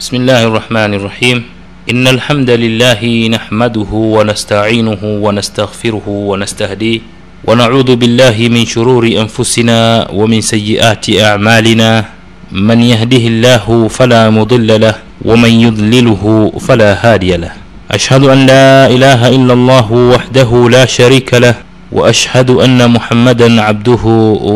بسم الله الرحمن الرحيم إن الحمد لله نحمده ونستعينه ونستغفره ونستهديه ونعوذ بالله من شرور أنفسنا ومن سيئات أعمالنا من يهده الله فلا مضل له ومن يضلله فلا هادي له أشهد أن لا إله إلا الله وحده لا شريك له وأشهد أن محمدا عبده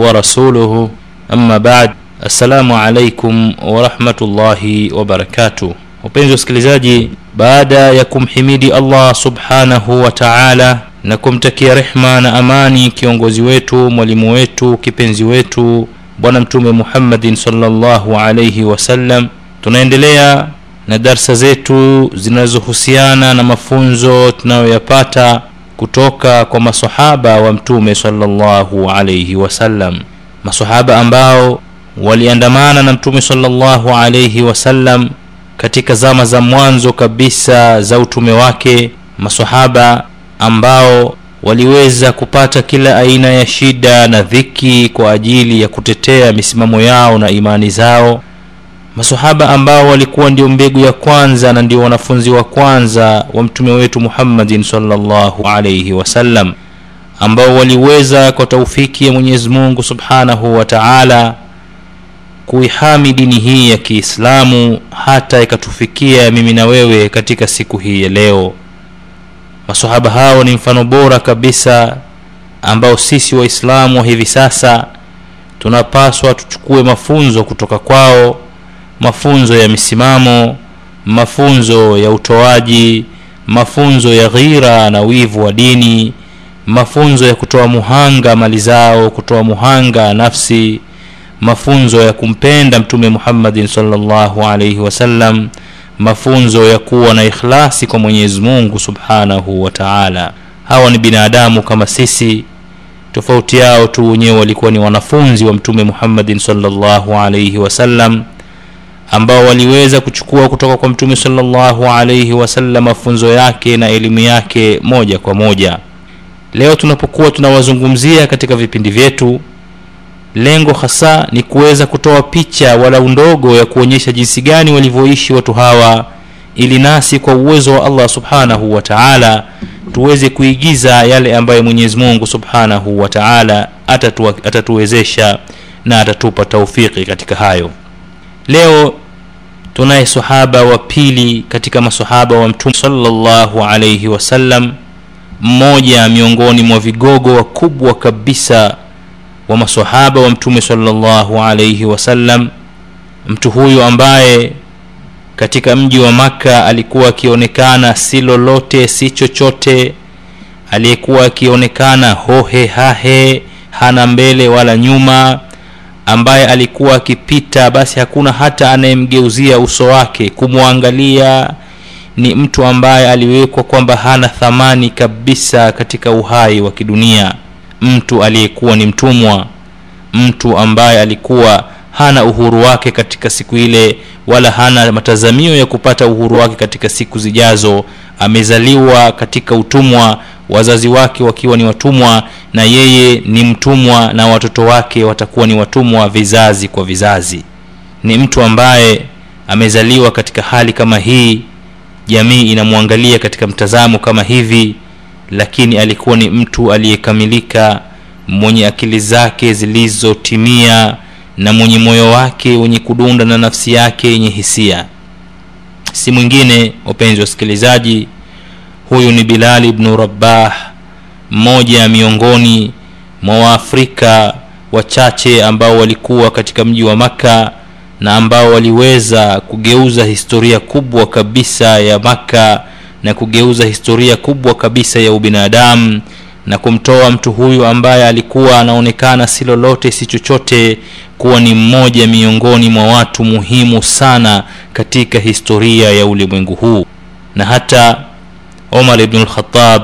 ورسوله أما بعد assalamu alaikum warahmatullahi wabarakatuh wapenzi wasikilizaji baada ya kumhimidi allah subhanahu wa taala na kumtakia rehma na amani kiongozi wetu mwalimu wetu kipenzi wetu bwana mtume muhammadin salllahu alaihi wasallam tunaendelea na darsa zetu zinazohusiana na mafunzo tunayoyapata kutoka kwa masahaba wa mtume salllahu alaihi wasallam masahaba ambao waliandamana na mtume salllahu alaihi wasallam katika zama za mwanzo kabisa za utume wake masahaba ambao waliweza kupata kila aina ya shida na dhiki kwa ajili ya kutetea misimamo yao na imani zao. Masahaba ambao walikuwa ndio mbegu ya kwanza na ndio wanafunzi wa kwanza wa mtume wetu muhammadin salllahu alaihi wasallam ambao waliweza kwa taufiki ya mwenyezi mungu subhanahu wa taala kuihami dini hii ya kiislamu hata ikatufikia mimi na wewe katika siku hii ya leo. Masahaba hao ni mfano bora kabisa ambao sisi waislamu wa hivi sasa tunapaswa tuchukue mafunzo kutoka kwao mafunzo ya misimamo mafunzo ya utoaji mafunzo ya ghira na wivu wa dini mafunzo ya kutoa muhanga mali zao kutoa muhanga nafsi mafunzo ya kumpenda mtume muhammadin salllahu alaihi wasallam mafunzo ya kuwa na ikhlasi kwa mwenyezi mungu subhanahu wa taala. Hawa ni binadamu kama sisi. Tofauti yao tu wenyewe walikuwa ni wanafunzi wa mtume muhammadin salllahu alaihi wasallam ambao waliweza kuchukua kutoka kwa mtume salllahu alaihi wasallam mafunzo yake na elimu yake moja kwa moja. Leo tunapokuwa tunawazungumzia katika vipindi vyetu lengo hasa ni kuweza kutoa picha walau ndogo ya kuonyesha jinsi gani walivyoishi watu hawa ili nasi kwa uwezo wa allah subhanahu wa taala tuweze kuigiza yale ambayo mwenyezi mungu subhanahu wa taala atatu, atatuwezesha na atatupa taufiki katika hayo. Leo tunaye sahaba wa pili katika masahaba wa mtume salllahu alaihi wasallam mmoja miongoni mwa vigogo wakubwa kabisa wa masahaba wa mtume salllahu alaihi wasallam mtu huyu ambaye katika mji wa makka alikuwa akionekana si lolote si chochote aliyekuwa akionekana hohe hahe hana mbele wala nyuma ambaye alikuwa akipita basi hakuna hata anayemgeuzia uso wake. Kumwangalia ni mtu ambaye aliwekwa kwamba hana thamani kabisa katika uhai wa kidunia mtu aliyekuwa ni mtumwa mtu ambaye alikuwa hana uhuru wake katika siku ile wala hana matazamio ya kupata uhuru wake katika siku zijazo. Amezaliwa katika utumwa wazazi wake wakiwa ni watumwa na yeye ni mtumwa na watoto wake watakuwa ni watumwa vizazi kwa vizazi. Ni mtu ambaye amezaliwa katika hali kama hii. Jamii inamwangalia katika mtazamo kama hivi lakini alikuwa ni mtu aliyekamilika mwenye akili zake zilizotimia na mwenye moyo wake wenye kudunda na nafsi yake yenye hisia. Si mwingine wapenzi wasikilizaji huyu ni bilali ibnu rabah mmoja miongoni mwa waafrika wachache ambao walikuwa katika mji wa makka na ambao waliweza kugeuza historia kubwa kabisa ya makka na kugeuza historia kubwa kabisa ya ubinadamu na kumtoa mtu huyu ambaye alikuwa anaonekana si lolote si chochote kuwa ni mmoja miongoni mwa watu muhimu sana katika historia ya ulimwengu huu. Na hata omar ibnu lkhatab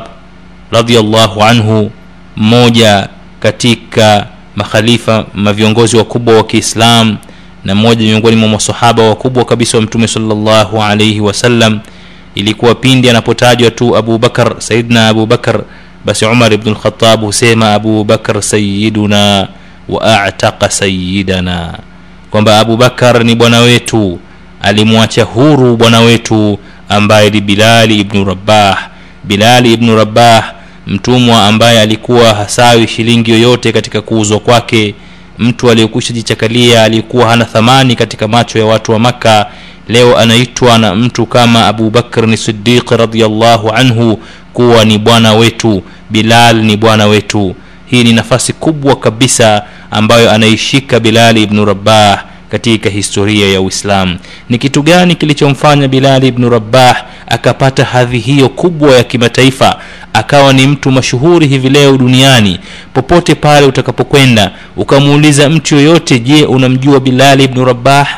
radiallahu anhu mmoja katika makhalifa maviongozi wakubwa wa kiislam na mmoja miongoni mwa masahaba wakubwa kabisa wa mtume salllahu alaihi wasallam ilikuwa pindi anapotajwa tu abu bakar sayidna abu bakar basi umar ibnu lkhatab husema abu bakar sayiduna wa ataqa sayidana kwamba abubakar ni bwana wetu alimwacha huru bwana wetu ambaye ni bilali ibnu rabah bilali ibnu rabah mtumwa ambaye alikuwa hasawi shilingi yoyote katika kuuzwa kwake. Mtu aliyekwisha jichakalia aliyekuwa hana thamani katika macho ya watu wa makka leo anaitwa na mtu kama abu bakrin sidiqi radiallahu anhu kuwa ni bwana wetu bilal ni bwana wetu. Hii ni nafasi kubwa kabisa ambayo anaishika bilali ibnu rabah katika historia ya uislamu. Ni kitu gani kilichomfanya bilali ibnu rabah akapata hadhi hiyo kubwa ya kimataifa akawa ni mtu mashuhuri hivi leo duniani? Popote pale utakapokwenda ukamuuliza mtu yoyote je unamjua bilali ibnu rabah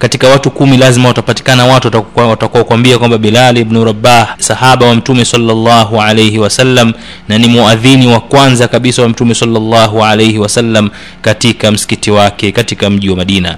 katika watu kumi lazima watapatikana watu watakuwa kuambia kwamba bilal ibnu rabah sahaba wa mtume salllahu alaihi wasallam na ni muadhini wa kwanza kabisa wa mtume salllahu alaihi wasallam katika msikiti wake katika mji wa madina.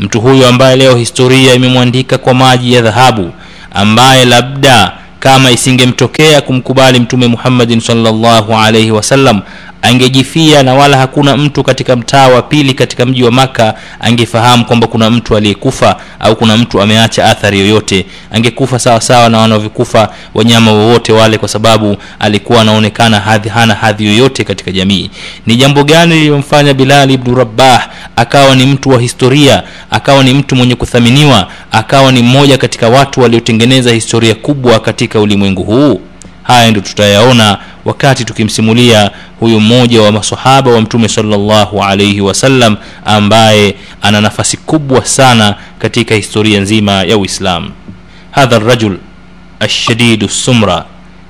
Mtu huyo ambaye leo historia imemwandika kwa maji ya dhahabu ambaye labda kama isingemtokea kumkubali mtume muhammadin salllahu alaihi wasallam angejifia na wala hakuna mtu katika mtaa wa pili katika mji wa maka angefahamu kwamba kuna mtu aliyekufa au kuna mtu ameacha athari yoyote. Angekufa sawa sawa na wanavyokufa wanyama wowote wale kwa sababu alikuwa anaonekana hadhi hana hadhi yoyote katika jamii. Ni jambo gani lililomfanya bilali ibnu rabah akawa ni mtu wa historia akawa ni mtu mwenye kuthaminiwa akawa ni mmoja katika watu waliotengeneza historia kubwa katika ulimwengu huu? Haya ndio tutayaona wakati tukimsimulia huyu mmoja wa masahaba wa mtume salllahu alaihi wasallam ambaye ana nafasi kubwa sana katika historia nzima ya uislamu hadha rajul الشديد السمرة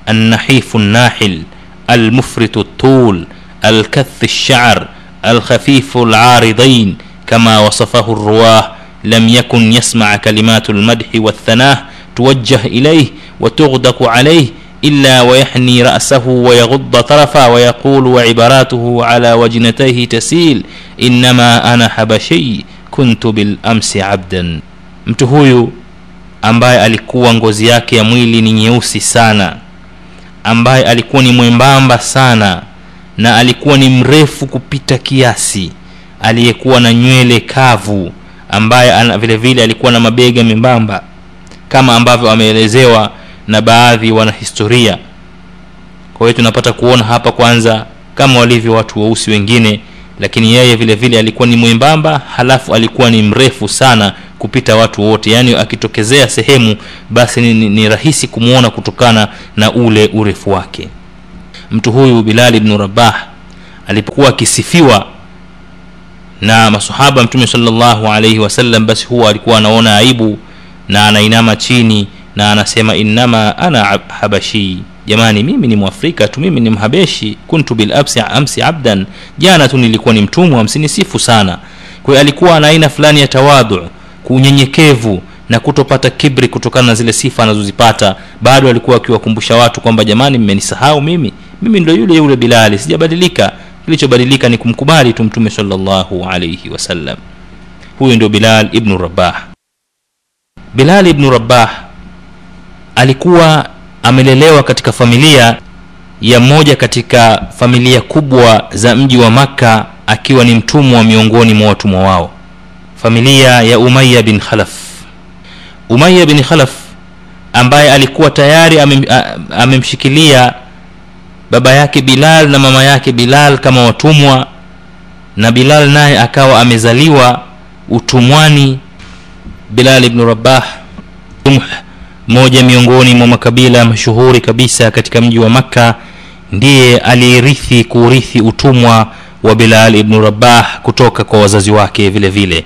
النحيف الناحل المفرط الطول الكث الشعر الخفيف العارضين كما وصفه الرواه لم يكن يسمع كلمات المدح والثناه توجه إليه وتغدق عليه إلا ويحني رأسه ويغض طرفا ويقول وعباراته على وجنتيه تسيل إنما أنا حبشي كنت بالأمس عبدا mtu huyu ambaye alikuwa ngozi yake ya mwili ni nyeusi sana ambaye alikuwa ni mwembamba sana na alikuwa ni mrefu kupita kiasi aliyekuwa na nywele kavu ambaye ana, vile vile alikuwa na mabega membamba kama ambavyo ameelezewa na baadhi wanahistoria. Kwa hiyo tunapata kuona hapa kwanza kama walivyo watu weusi wengine lakini yeye vile vile alikuwa ni mwembamba halafu alikuwa ni mrefu sana kupita watu wote. Yaani akitokezea sehemu basi ni, ni, ni rahisi kumwona kutokana na ule urefu wake. Mtu huyu bilali bnu rabah alipokuwa akisifiwa na masahaba mtume salllahu alaihi wasallam basi huwa alikuwa anaona aibu na anainama chini na anasema innama ana habashi. Jamani mimi ni mwafrika tu mimi ni mhabeshi. Kuntu bilabsi amsi abdan. Jana tu nilikuwa ni mtumwa msinisifu sana. Kwa alikuwa ana aina fulani ya tawadhu kunyenyekevu na kutopata kibri kutokana na zile sifa anazozipata. Bado alikuwa akiwakumbusha watu kwamba jamani mmenisahau mimi? Mimi ndo yule yule bilali sijabadilika. Kilichobadilika ni kumkubali tu mtume huyu ndio bilal ibnu rabah. Bilal ibnu rabah alikuwa amelelewa katika familia ya moja katika familia kubwa za mji wa makka akiwa ni mtumwa miongoni mwa watumwa wao. Familia ya umaya bin khalaf. Umaya bin khalaf ambaye alikuwa tayari amem, amemshikilia baba yake bilal na mama yake bilal kama watumwa na bilal naye akawa amezaliwa utumwani bilal ibnu rabah moja miongoni mwa makabila mashuhuri kabisa katika mji wa makka ndiye aliyerithi kuurithi utumwa wa bilal ibnu rabah kutoka kwa wazazi wake vile vile.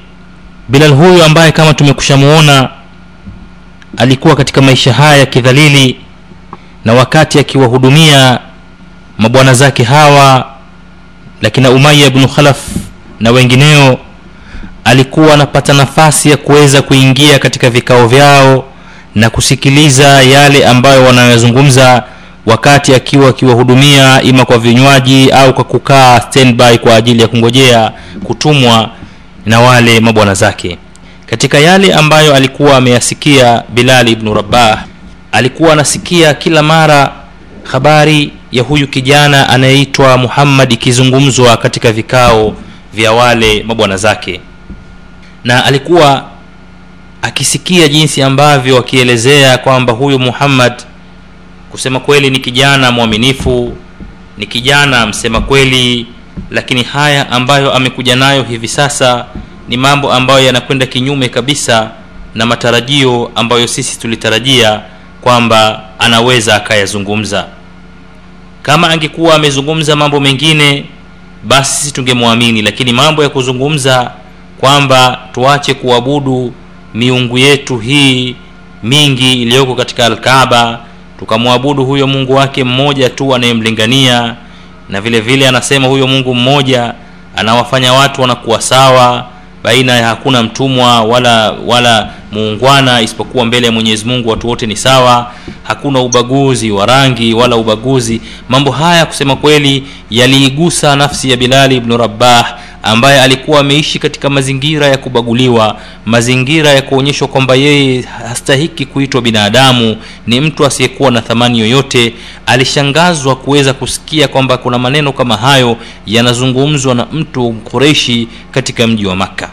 Bilal huyu ambaye kama tumekushamuona alikuwa katika maisha haya ya kidhalili na wakati akiwahudumia mabwana zake hawa lakini umaya bnu khalaf na wengineo alikuwa anapata nafasi ya kuweza kuingia katika vikao vyao na kusikiliza yale ambayo wanayozungumza wakati akiwa akiwahudumia ima kwa vinywaji au kwa kukaa standby kwa ajili ya kungojea kutumwa na wale mabwana zake. Katika yale ambayo alikuwa ameyasikia bilali ibnu rabah alikuwa anasikia kila mara habari ya huyu kijana anayeitwa muhammad ikizungumzwa katika vikao vya wale mabwana zake. Na alikuwa akisikia jinsi ambavyo akielezea kwamba huyu muhammad kusema kweli ni kijana mwaminifu ni kijana msema kweli lakini haya ambayo amekuja nayo hivi sasa ni mambo ambayo yanakwenda kinyume kabisa na matarajio ambayo sisi tulitarajia kwamba anaweza akayazungumza. Kama angekuwa amezungumza mambo mengine basi sisi tungemwamini lakini mambo ya kuzungumza kwamba tuache kuabudu miungu yetu hii mingi iliyoko katika alkaaba tukamwabudu huyo mungu wake mmoja tu anayemlingania na vile vile anasema huyo mungu mmoja anawafanya watu wanakuwa sawa baina ya hakuna mtumwa wala wala muungwana isipokuwa mbele ya mwenyezi mungu watu wote ni sawa hakuna ubaguzi wa rangi wala ubaguzi. Mambo haya kusema kweli yaliigusa nafsi ya bilali ibnu rabah ambaye alikuwa ameishi katika mazingira ya kubaguliwa mazingira ya kuonyeshwa kwamba yeye hastahiki kuitwa binadamu ni mtu asiyekuwa na thamani yoyote. Alishangazwa kuweza kusikia kwamba kuna maneno kama hayo yanazungumzwa na mtu mkureishi katika mji wa makka.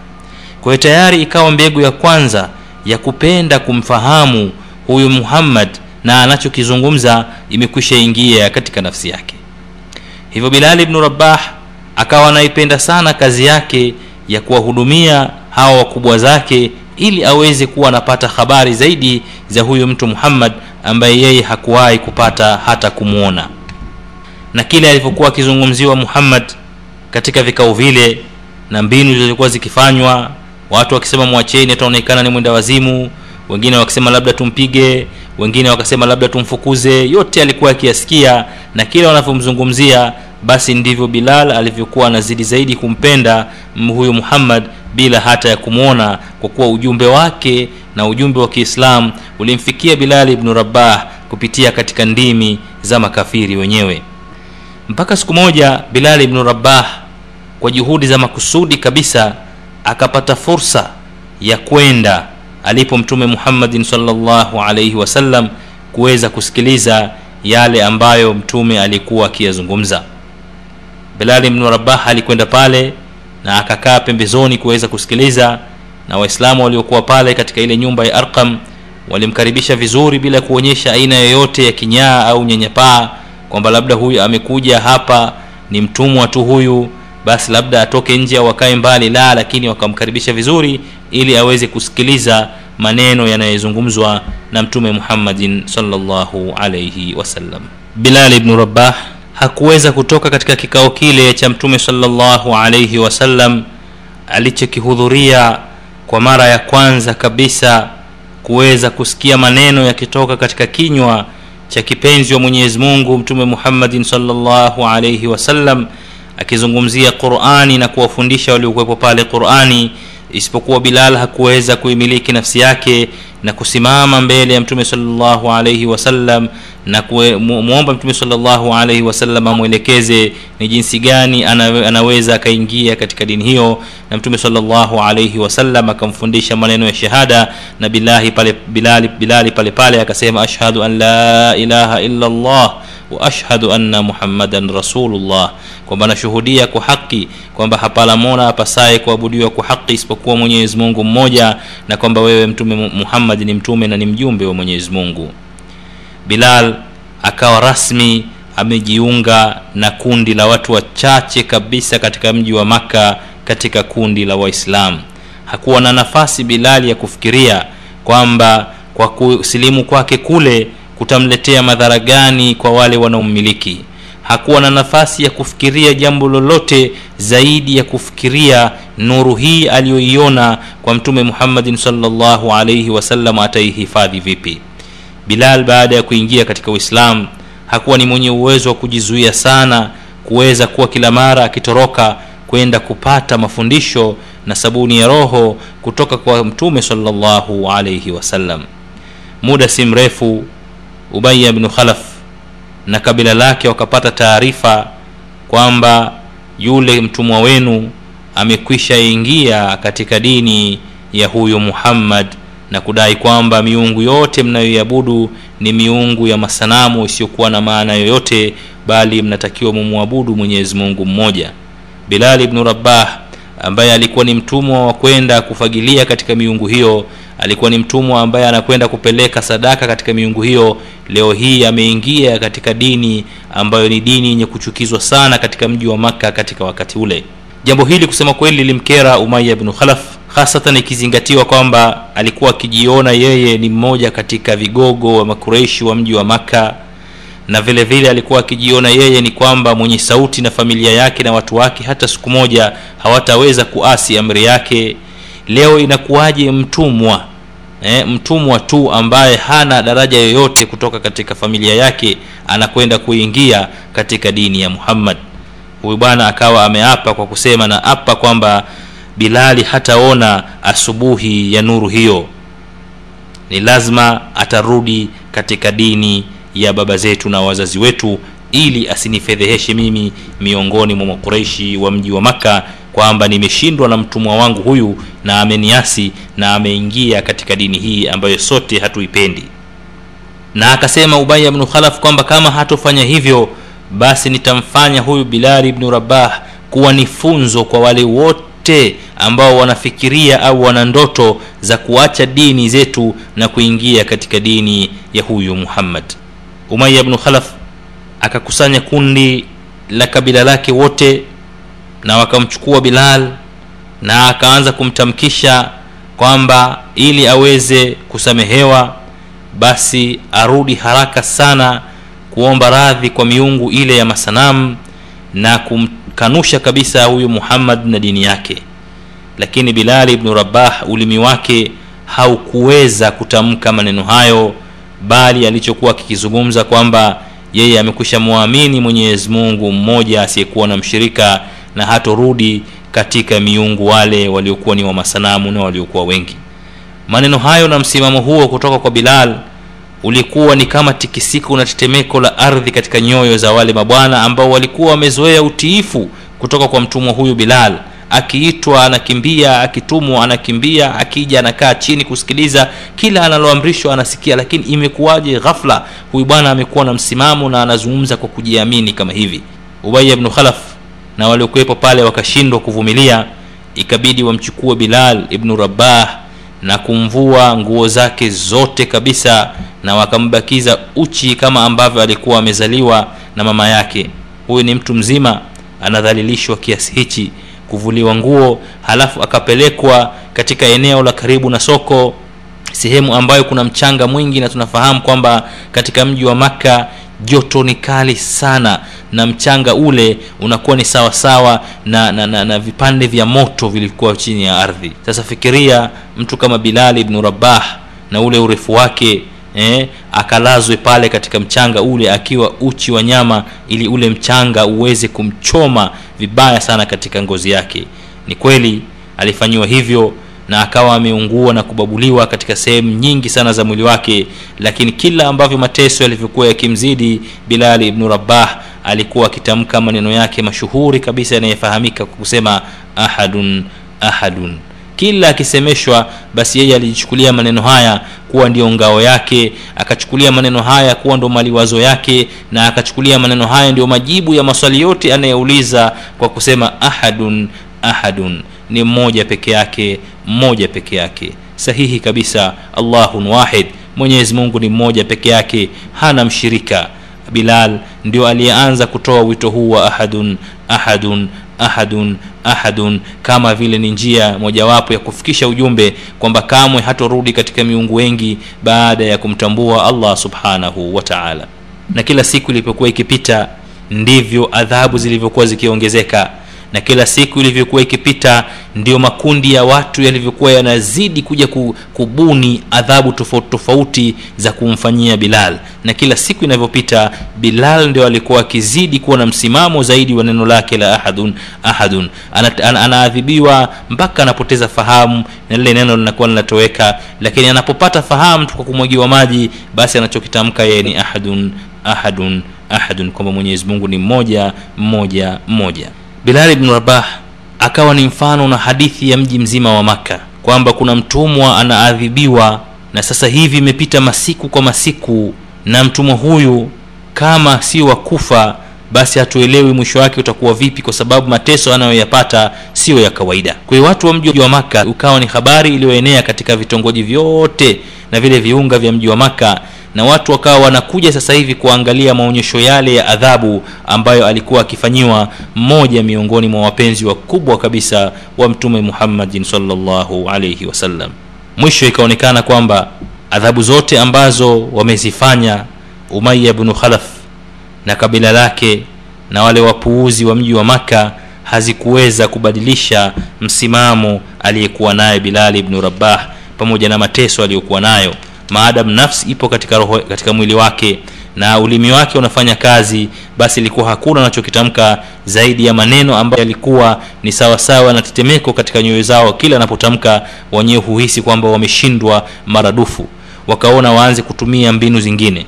Kwa hiyo tayari ikawa mbegu ya kwanza ya kupenda kumfahamu huyu muhammad na anachokizungumza imekwisha ingia katika nafsi yake. Hivyo bilali bnu rabah akawa anaipenda sana kazi yake ya kuwahudumia hawa wakubwa zake ili aweze kuwa anapata habari zaidi za huyu mtu muhammad ambaye yeye hakuwahi kupata hata kumwona na kile alivyokuwa akizungumziwa muhammad katika vikao vile na mbinu zilizokuwa zikifanywa watu wakisema mwacheni ataonekana ni mwenda wazimu wengine wakisema labda tumpige wengine wakasema labda tumfukuze yote alikuwa akiyasikia na kila wanavyomzungumzia basi ndivyo bilal alivyokuwa anazidi zaidi kumpenda huyu muhammad bila hata ya kumwona kwa kuwa ujumbe wake na ujumbe wa kiislam ulimfikia bilali ibnu rabah kupitia katika ndimi za makafiri wenyewe. Mpaka siku moja Bilal ibnu rabah kwa juhudi za makusudi kabisa akapata fursa ya kwenda alipo mtume muhammadin salllahu alaihi wasallam kuweza kusikiliza yale ambayo mtume alikuwa akiyazungumza bilali bnu rabah alikwenda pale na akakaa pembezoni kuweza kusikiliza na waislamu waliokuwa pale katika ile nyumba ya arqam walimkaribisha vizuri bila kuonyesha aina yoyote ya kinyaa au nyanyapaa kwamba labda huyu amekuja hapa ni mtumwa tu huyu basi labda atoke nje au akae mbali la lakini wakamkaribisha vizuri ili aweze kusikiliza maneno yanayozungumzwa na mtume muhammadin sallallahu alaihi wasallam. Bilal ibnu rabah hakuweza kutoka katika kikao kile cha mtume salllahu alaihi wasallam alichokihudhuria kwa mara ya kwanza kabisa kuweza kusikia maneno yakitoka katika kinywa cha kipenzi wa mwenyezi mungu mtume muhammadin salllahu alaihi wasallam akizungumzia qurani na kuwafundisha waliokuwepo pale qurani isipokuwa bilal hakuweza kuimiliki nafsi yake na kusimama mbele ya mtume salllahu alaihi wasallam na kumwomba mtume salllahu alaihi wasallam amwelekeze ni jinsi gani anaweza akaingia katika dini hiyo. Na mtume salllahu alaihi wasallam akamfundisha maneno ya shahada na bilahi pale bilali, bilali pale pale akasema ashhadu an la ilaha illa llah wa ashhadu anna muhammadan rasulullah. Kwamba nashuhudia kwa haki kwamba hapana mola apasaye kuabudiwa kwa haki isipokuwa mwenyezi mungu mmoja na kwamba wewe mtume muhammad ni mtume na ni mjumbe wa mwenyezi mungu bilal akawa rasmi amejiunga na kundi la watu wachache kabisa katika mji wa makka katika kundi la waislamu. Hakuwa na nafasi bilali ya kufikiria kwamba kwa kusilimu kwake kule kutamletea madhara gani kwa wale wanaommiliki hakuwa na nafasi ya kufikiria jambo lolote zaidi ya kufikiria nuru hii aliyoiona kwa mtume muhammadin salllahu alaihi wasallam ataihifadhi vipi bilal baada ya kuingia katika uislam hakuwa ni mwenye uwezo wa kujizuia sana kuweza kuwa kila mara akitoroka kwenda kupata mafundisho na sabuni ya roho kutoka kwa mtume salllahu alaihi wasallam muda si mrefu ubaya bnu khalaf na kabila lake wakapata taarifa kwamba yule mtumwa wenu amekwisha ingia katika dini ya huyu muhammad na kudai kwamba miungu yote mnayoiabudu ni miungu ya masanamu isiyokuwa na maana yoyote bali mnatakiwa mumwabudu mwenyezi mungu mmoja. Bilali ibnu rabah ambaye alikuwa ni mtumwa wa kwenda kufagilia katika miungu hiyo alikuwa ni mtumwa ambaye anakwenda kupeleka sadaka katika miungu hiyo leo hii ameingia katika dini ambayo ni dini yenye kuchukizwa sana katika mji wa makka katika wakati ule. Jambo hili kusema kweli lilimkera umaya bnu khalaf hasatan ikizingatiwa kwamba alikuwa akijiona yeye ni mmoja katika vigogo wa makureishi wa mji wa makka na vile vile alikuwa akijiona yeye ni kwamba mwenye sauti na familia yake na watu wake hata siku moja hawataweza kuasi amri yake. Leo inakuwaje mtumwa eh, mtumwa tu ambaye hana daraja yoyote kutoka katika familia yake anakwenda kuingia katika dini ya muhammad? Huyu bwana akawa ameapa kwa kusema na apa kwamba bilali hataona asubuhi ya nuru hiyo. Ni lazima atarudi katika dini ya baba zetu na wazazi wetu ili asinifedheheshe mimi miongoni mwa makureishi wa mji wa makka kwamba nimeshindwa na mtumwa wangu huyu na ameniasi na ameingia katika dini hii ambayo sote hatuipendi. Na akasema ubaya bnu khalaf kwamba kama hatofanya hivyo basi nitamfanya huyu bilali bnu rabah kuwa ni funzo kwa wale wote ambao wanafikiria au wana ndoto za kuacha dini zetu na kuingia katika dini ya huyu muhammad. Umaya bnu khalaf akakusanya kundi la kabila lake wote na wakamchukua bilal na akaanza kumtamkisha kwamba ili aweze kusamehewa basi arudi haraka sana kuomba radhi kwa miungu ile ya masanamu na kumkanusha kabisa huyu muhammad na dini yake. Lakini bilali ibnu rabah ulimi wake haukuweza kutamka maneno hayo bali alichokuwa akikizungumza kwamba yeye amekwisha mwamini mwenyezi mungu mmoja asiyekuwa na mshirika na hatorudi katika miungu wale waliokuwa ni wamasanamu na waliokuwa wengi. Maneno hayo na msimamo huo kutoka kwa bilal ulikuwa ni kama tikisiko na tetemeko la ardhi katika nyoyo za wale mabwana ambao walikuwa wamezoea utiifu kutoka kwa mtumwa huyu bilal. Akiitwa anakimbia akitumwa anakimbia akija anakaa chini kusikiliza kila analoamrishwa anasikia lakini imekuwaje ghafla? Huyu bwana amekuwa na msimamo na anazungumza kwa kujiamini kama hivi. Ubaya bnu khalaf na waliokuwepo pale wakashindwa kuvumilia ikabidi wamchukue bilal ibnu rabah na kumvua nguo zake zote kabisa na wakambakiza uchi kama ambavyo alikuwa amezaliwa na mama yake. Huyu ni mtu mzima anadhalilishwa kiasi hichi kuvuliwa nguo halafu akapelekwa katika eneo la karibu na soko sehemu ambayo kuna mchanga mwingi na tunafahamu kwamba katika mji wa makka joto ni kali sana na mchanga ule unakuwa ni sawasawa sawa na, na, na, na vipande vya moto vilikuwa chini ya ardhi. Sasa fikiria mtu kama bilali ibnu rabah na ule urefu wake eh, akalazwe pale katika mchanga ule akiwa uchi wa nyama ili ule mchanga uweze kumchoma vibaya sana katika ngozi yake. Ni kweli alifanyiwa hivyo na akawa ameungua na kubabuliwa katika sehemu nyingi sana za mwili wake lakini kila ambavyo mateso yalivyokuwa yakimzidi bilali ibnu rabah alikuwa akitamka maneno yake mashuhuri kabisa yanayefahamika kwa kusema ahadun ahadun. Kila akisemeshwa basi yeye alijichukulia maneno haya kuwa ndio ngao yake akachukulia maneno haya kuwa ndo maliwazo yake na akachukulia maneno haya ndio majibu ya maswali yote anayeuliza kwa kusema ahadun ahadun ni mmoja peke yake mmoja peke yake. Sahihi kabisa allahun wahid. Mwenyezi mungu ni mmoja peke yake hana mshirika. Bilal ndio aliyeanza kutoa wito huu wa ahadun ahadun ahadun ahadun. Kama vile ni njia mojawapo ya kufikisha ujumbe kwamba kamwe hatorudi katika miungu wengi baada ya kumtambua allah subhanahu wa taala. Na kila siku ilipokuwa ikipita ndivyo adhabu zilivyokuwa zikiongezeka na kila siku ilivyokuwa ikipita ndiyo makundi ya watu yalivyokuwa yanazidi kuja kubuni adhabu tofauti tofauti za kumfanyia bilal. Na kila siku inavyopita bilal ndio alikuwa akizidi kuwa na msimamo zaidi wa neno lake la ahadun ahadun. Anaadhibiwa ana, ana mpaka anapoteza fahamu na lile neno linakuwa linatoweka. Lakini anapopata fahamu kwa kumwagiwa maji basi anachokitamka yeye ni ahadun ahadun ahadun kwamba mwenyezi mungu ni mmoja mmoja mmoja bilal bnu rabah akawa ni mfano na hadithi ya mji mzima wa makka kwamba kuna mtumwa anaadhibiwa na sasa hivi imepita masiku kwa masiku na mtumwa huyu kama sio wakufa basi hatuelewi mwisho wake utakuwa vipi kwa sababu mateso anayoyapata siyo ya kawaida. Kwa hiyo watu wa mji wa maka ukawa ni habari iliyoenea katika vitongoji vyote na vile viunga vya mji wa maka na watu wakawa wanakuja sasa hivi kuangalia maonyesho yale ya adhabu ambayo alikuwa akifanyiwa mmoja miongoni mwa wapenzi wakubwa kabisa wa mtume muhammadin salllahu alaihi wasallam mwisho ikaonekana kwamba adhabu zote ambazo wamezifanya umaya bnu khalaf na kabila lake na wale wapuuzi wa mji wa maka hazikuweza kubadilisha msimamo aliyekuwa naye bilali ibnu rabah pamoja na mateso aliyokuwa nayo. Maadamu nafsi ipo katika roho, katika mwili wake na ulimi wake unafanya kazi basi ilikuwa hakuna anachokitamka zaidi ya maneno ambayo yalikuwa ni sawasawa na tetemeko katika nyoyo zao kila anapotamka wenyewe huhisi kwamba wameshindwa maradufu. Wakaona waanze kutumia mbinu zingine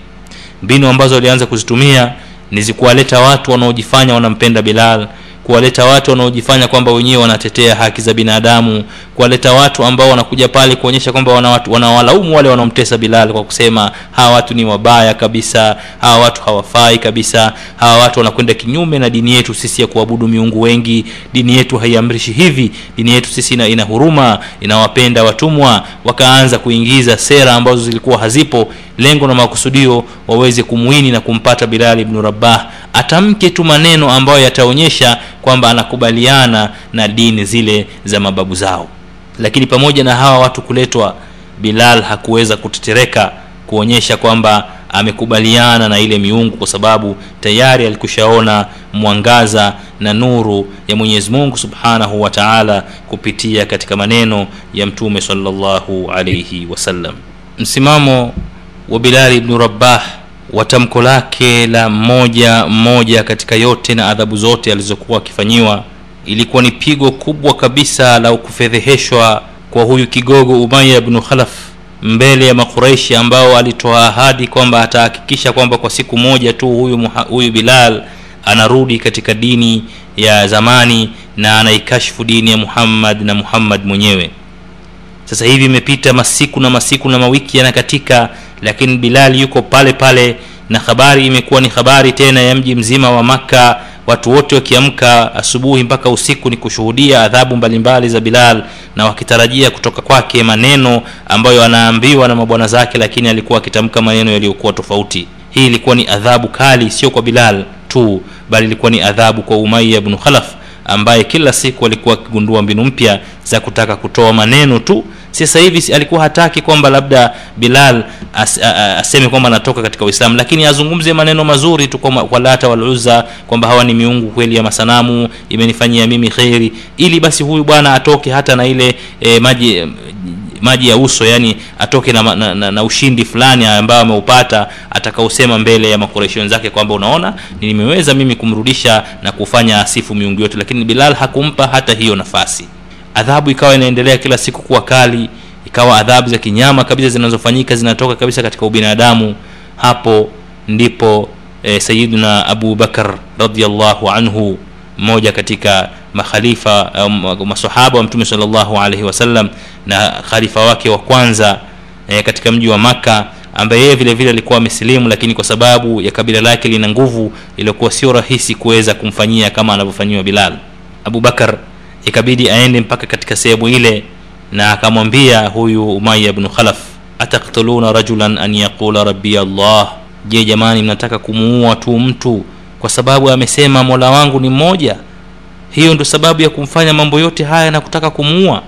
mbinu ambazo walianza kuzitumia ni zikuwaleta watu wanaojifanya wanampenda bilal kuwaleta watu wanaojifanya kwamba wenyewe wanatetea haki za binadamu kuwaleta watu ambao wanakuja pale kuonyesha kwamba wanawalaumu wale wanaomtesa bilal kwa kusema hawa watu ni wabaya kabisa hawa watu hawafai kabisa hawa watu wanakwenda kinyume na dini yetu sisi ya kuabudu miungu wengi. Dini yetu haiamrishi hivi. Dini yetu sisi ina, ina huruma inawapenda watumwa. Wakaanza kuingiza sera ambazo zilikuwa hazipo lengo na makusudio waweze kumwini na kumpata bilali ibnu rabah atamke tu maneno ambayo yataonyesha kwamba anakubaliana na dini zile za mababu zao. Lakini pamoja na hawa watu kuletwa bilal hakuweza kutetereka kuonyesha kwamba amekubaliana na ile miungu kwa sababu tayari alikushaona mwangaza na nuru ya mwenyezi mungu subhanahu wa taala kupitia katika maneno ya mtume salllahu alaihi wasallam msimamo wa bilali ibnu rabah wa tamko lake la mmoja mmoja katika yote na adhabu zote alizokuwa akifanyiwa ilikuwa ni pigo kubwa kabisa la kufedheheshwa kwa huyu kigogo umaya bnu khalaf mbele ya makuraishi ambao alitoa ahadi kwamba atahakikisha kwamba kwa siku moja tu huyu, muha, huyu bilal anarudi katika dini ya zamani na anaikashfu dini ya muhammad na muhammad mwenyewe. Sasa hivi imepita masiku na masiku na mawiki yanakatika lakini bilal yuko pale pale na habari imekuwa ni habari tena ya mji mzima wa makka. Watu wote wakiamka asubuhi mpaka usiku ni kushuhudia adhabu mbalimbali za bilal na wakitarajia kutoka kwake maneno ambayo anaambiwa na mabwana zake lakini alikuwa akitamka maneno yaliyokuwa tofauti. Hii ilikuwa ni adhabu kali sio kwa bilal tu bali ilikuwa ni adhabu kwa umaya bnu khalaf ambaye kila siku alikuwa akigundua mbinu mpya za kutaka kutoa maneno tu sasa hivi alikuwa hataki kwamba labda bilal as, a, a, aseme kwamba anatoka katika uislamu lakini azungumze maneno mazuri tu kwa, lata waluza kwamba hawa ni miungu kweli ya masanamu imenifanyia mimi kheri ili basi huyu bwana atoke hata na ile e, maji maji ya uso yani atoke na, na, na, na ushindi fulani ambao ameupata atakaosema mbele ya makoreshi wenzake kwamba unaona nimeweza mimi kumrudisha na kufanya asifu miungu yote. Lakini bilal hakumpa hata hiyo nafasi adhabu ikawa inaendelea kila siku kuwa kali ikawa adhabu za kinyama kabisa zinazofanyika zinatoka kabisa katika ubinadamu. Hapo ndipo e, sayiduna abu radiallahu anhu mmoja katika makhalifa um, masahaba wa mtume salllahu alaihi wasallam na khalifa wake wa kwanza e, katika mji wa makka ambaye yeye vile vile alikuwa amesilimu lakini kwa sababu ya kabila lake lina nguvu iliyokuwa sio rahisi kuweza kumfanyia kama anavyofanyiwa bilal. Abu bakar ikabidi aende mpaka katika sehemu ile na akamwambia huyu umaya bnu khalaf ataktuluna rajulan an yaqula rabbi allah? Je jamani mnataka kumuua tu mtu kwa sababu amesema mola wangu ni mmoja? Hiyo ndo sababu ya kumfanya mambo yote haya na kutaka kumuua?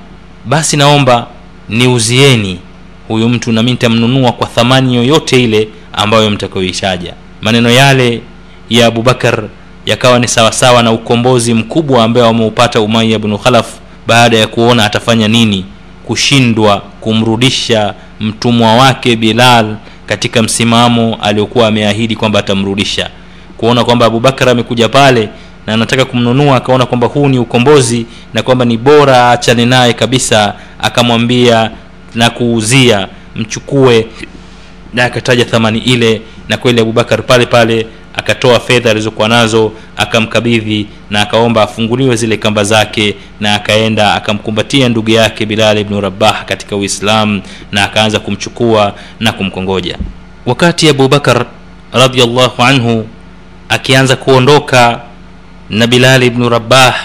Basi naomba niuzieni huyu mtu nami nitamnunua kwa thamani yoyote ile ambayo mtakayoishaja. Maneno yale ya abubakar yakawa ni sawasawa na ukombozi mkubwa ambaye wameupata umaya bnu khalaf baada ya kuona atafanya nini kushindwa kumrudisha mtumwa wake bilal katika msimamo aliokuwa ameahidi kwamba atamrudisha. Kuona kwamba abubakar amekuja pale na anataka kumnunua akaona kwamba huu ni ukombozi na kwamba ni bora achane naye kabisa akamwambia na kuuzia mchukue. Na akataja thamani ile na kweli abubakar pale pale akatoa fedha alizokuwa nazo akamkabidhi na akaomba afunguliwe zile kamba zake na akaenda akamkumbatia ndugu yake bilal ibnu rabah katika uislamu na akaanza kumchukua na kumkongoja. Wakati abubakar radiallahu anhu akianza kuondoka na bilal ibnu rabah